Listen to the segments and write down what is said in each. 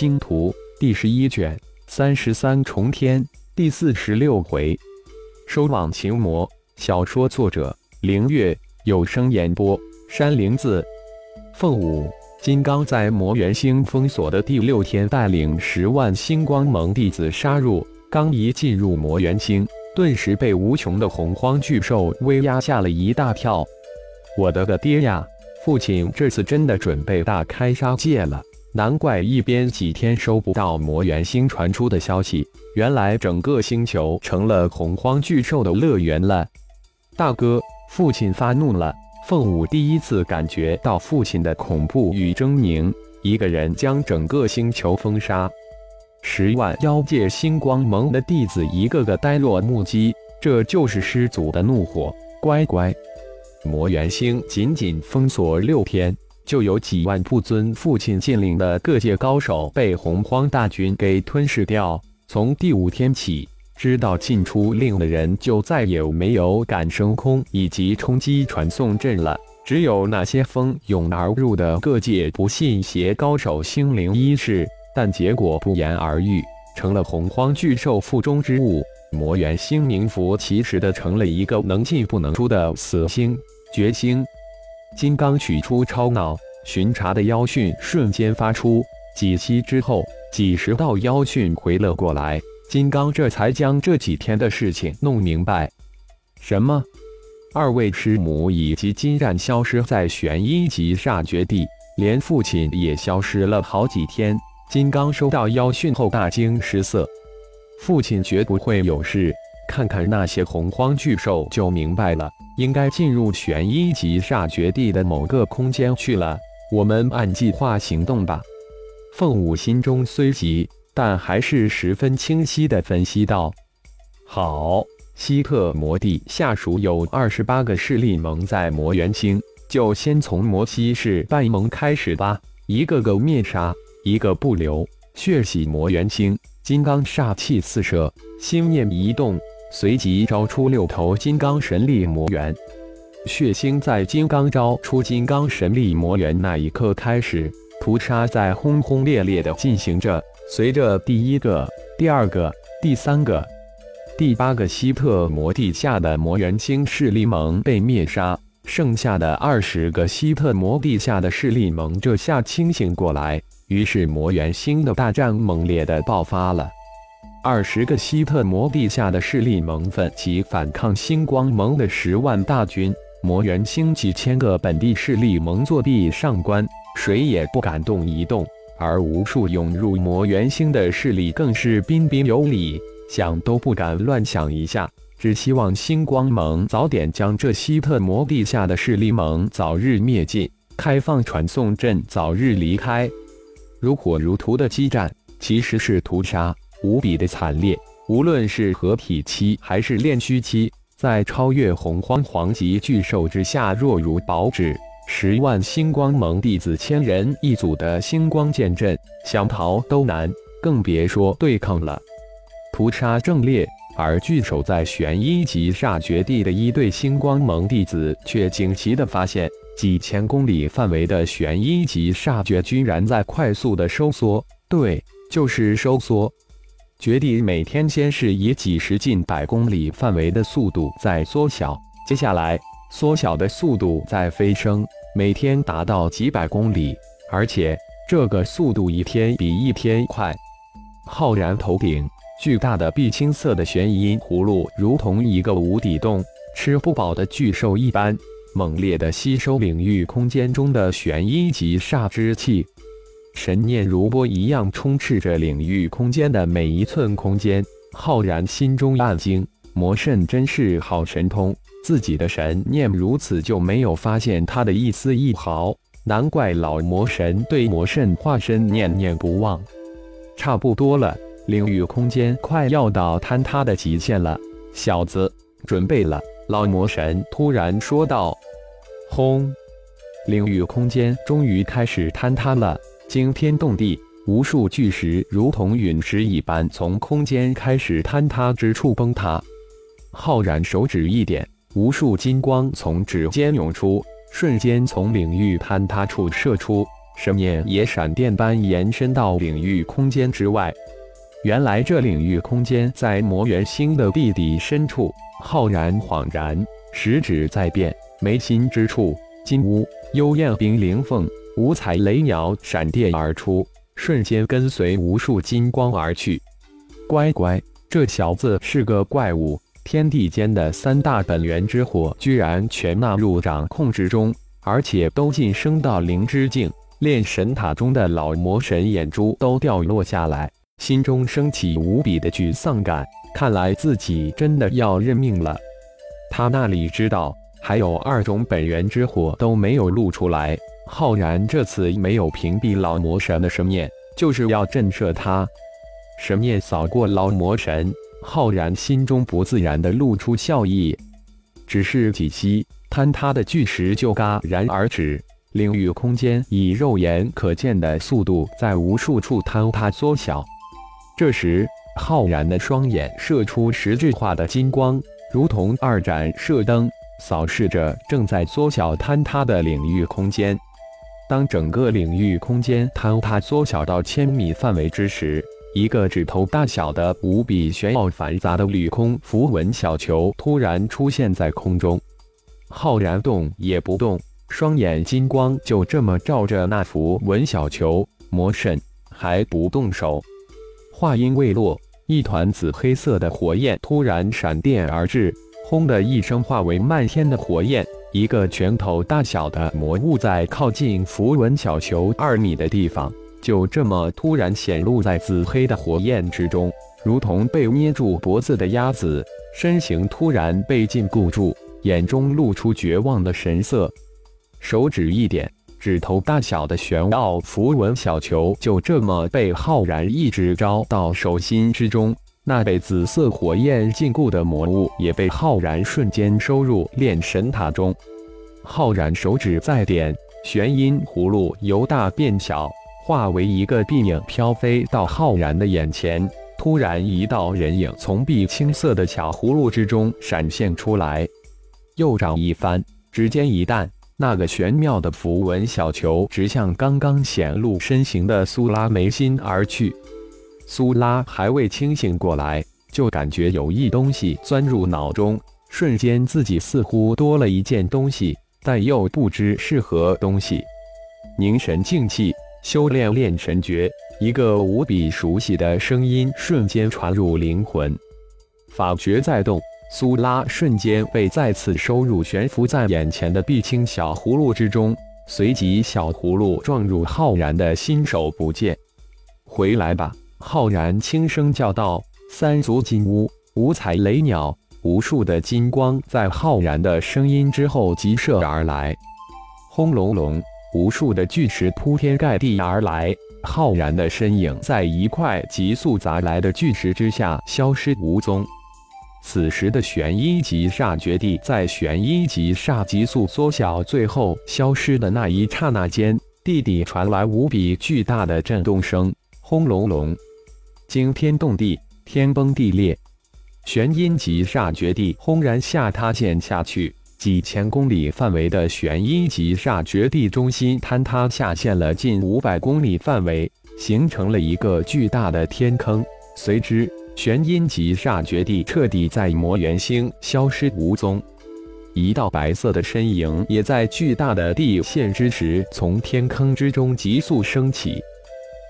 星图》第十一卷三十三重天第四十六回。收网擒魔小说作者：凌月，有声演播：山灵子。凤舞金刚在魔元星封锁的第六天，带领十万星光盟弟子杀入，刚一进入魔元星，顿时被无穷的洪荒巨兽威压吓了一大跳。我的个爹呀！父亲这次真的准备大开杀戒了，难怪一边几天收不到魔元星传出的消息，原来整个星球成了洪荒巨兽的乐园了。大哥，父亲发怒了。凤舞第一次感觉到父亲的恐怖与狰狞，一个人将整个星球封杀，十万妖界星光盟的弟子一个个呆若木鸡，这就是师祖的怒火。乖乖。魔元星仅仅封锁六天，就有几万不遵父亲禁令的各界高手被洪荒大军给吞噬掉。从第五天起，知道进出令的人就再也没有敢升空以及冲击传送阵了，只有那些蜂拥而入的各界不信邪高手星灵一世。但结果不言而喻，成了洪荒巨兽腹中之物。魔元星名副其实的成了一个能进不能出的死星。绝星，金刚取出超脑巡查的妖讯，瞬间发出。几息之后，几十道妖讯回了过来。金刚这才将这几天的事情弄明白。什么？二位师母以及金战消失在玄阴级煞绝地，连父亲也消失了好几天。金刚收到妖讯后大惊失色，父亲绝不会有事。看看那些洪荒巨兽，就明白了。应该进入玄阴级煞绝地的某个空间去了。我们按计划行动吧。凤舞心中虽急，但还是十分清晰地分析道：“好，希特魔帝下属有二十八个势力盟在魔元星，就先从摩西氏半盟开始吧，一个个灭杀，一个不留，血洗魔元星。”金刚煞气四射，心念一动。随即招出六头金刚神力魔猿，血腥在金刚招出金刚神力魔猿那一刻开始，屠杀在轰轰烈烈的进行着。随着第一个、第二个、第三个、第八个希特魔地下的魔猿星势力盟被灭杀，剩下的二十个希特魔地下的势力盟这下清醒过来，于是魔猿星的大战猛烈的爆发了。二十个希特魔地下的势力盟奋起反抗星光盟的十万大军，魔元星几千个本地势力蒙坐地上观，谁也不敢动一动。而无数涌入魔元星的势力更是彬彬有礼，想都不敢乱想一下，只希望星光盟早点将这希特魔地下的势力盟早日灭尽，开放传送阵，早日离开。如火如荼的激战，其实是屠杀。无比的惨烈，无论是合体期还是炼虚期，在超越洪荒皇级巨兽之下弱如薄纸。十万星光盟弟子千人一组的星光剑阵，想逃都难，更别说对抗了。屠杀正烈，而据守在玄阴级煞绝地的一队星光盟弟子却惊奇地发现，几千公里范围的玄阴级煞绝居然在快速的收缩。对，就是收缩。绝地每天先是以几十近百公里范围的速度在缩小，接下来缩小的速度在飞升，每天达到几百公里，而且这个速度一天比一天快。浩然头顶巨大的碧青色的玄阴葫芦，如同一个无底洞，吃不饱的巨兽一般，猛烈的吸收领域空间中的玄阴级煞之气。神念如波一样充斥着领域空间的每一寸空间，浩然心中暗惊：魔圣真是好神通，自己的神念如此就没有发现他的一丝一毫，难怪老魔神对魔圣化身念念不忘。差不多了，领域空间快要到坍塌的极限了，小子，准备了！老魔神突然说道：“轰！”领域空间终于开始坍塌了。惊天动地，无数巨石如同陨石一般从空间开始坍塌之处崩塌。浩然手指一点，无数金光从指尖涌出，瞬间从领域坍塌处射出，神念也闪电般延伸到领域空间之外。原来这领域空间在魔元星的地底深处。浩然恍然，食指在变，眉心之处，金乌、幽燕、冰灵凤、五彩雷鸟闪电而出，瞬间跟随无数金光而去。乖乖，这小子是个怪物！天地间的三大本源之火，居然全纳入掌控之中，而且都晋升到灵之境，炼神塔中的老魔神眼珠都掉落下来，心中升起无比的沮丧感。看来自己真的要认命了。他那里知道，还有二种本源之火都没有露出来。浩然这次没有屏蔽老魔神的神念，就是要震慑他。神念扫过老魔神，浩然心中不自然的露出笑意。只是几息，坍塌的巨石就戛然而止，领域空间以肉眼可见的速度在无数处坍塌缩小。这时。浩然的双眼射出实质化的金光，如同二盏射灯，扫视着正在缩小坍塌的领域空间。当整个领域空间坍塌缩小到千米范围之时，一个指头大小的无比玄奥繁杂的缕空符文小球突然出现在空中。浩然动也不动，双眼金光就这么照着那符文小球。魔神还不动手。话音未落，一团紫黑色的火焰突然闪电而至，轰的一声化为漫天的火焰。一个拳头大小的魔物在靠近符文小球二米的地方，就这么突然显露在紫黑的火焰之中，如同被捏住脖子的鸭子，身形突然被禁锢住，眼中露出绝望的神色，手指一点。指头大小的玄奥符文小球就这么被浩然一指招到手心之中，那被紫色火焰禁锢的魔物也被浩然瞬间收入炼神塔中。浩然手指再点，玄阴葫芦由大变小，化为一个碧影飘飞到浩然的眼前。突然，一道人影从碧青色的小葫芦之中闪现出来，右掌一翻，指尖一弹。那个玄妙的符文小球直向刚刚显露身形的苏拉眉心而去。苏拉还未清醒过来，就感觉有一东西钻入脑中，瞬间自己似乎多了一件东西，但又不知是何东西。凝神静气，修炼炼神诀。一个无比熟悉的声音瞬间传入灵魂，法诀在动。苏拉瞬间被再次收入悬浮在眼前的碧青小葫芦之中，随即小葫芦撞入浩然的心手不见。回来吧！浩然轻声叫道。三足金乌，五彩雷鸟，无数的金光在浩然的声音之后急射而来。轰隆隆，无数的巨石铺天盖地而来，浩然的身影在一块急速砸来的巨石之下消失无踪。此时的玄一级煞绝地在玄一级煞急速缩小，最后消失的那一刹那间，地底传来无比巨大的震动声，轰隆隆，惊天动地，天崩地裂。玄阴极煞绝地轰然下塌陷下去，几千公里范围的玄阴极煞绝地中心坍塌下陷了近五百公里范围，形成了一个巨大的天坑，随之。玄阴极煞绝地彻底在魔元星消失无踪，一道白色的身影也在巨大的地陷之时从天坑之中急速升起。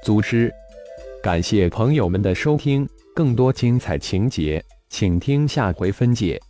祖师，感谢朋友们的收听，更多精彩情节，请听下回分解。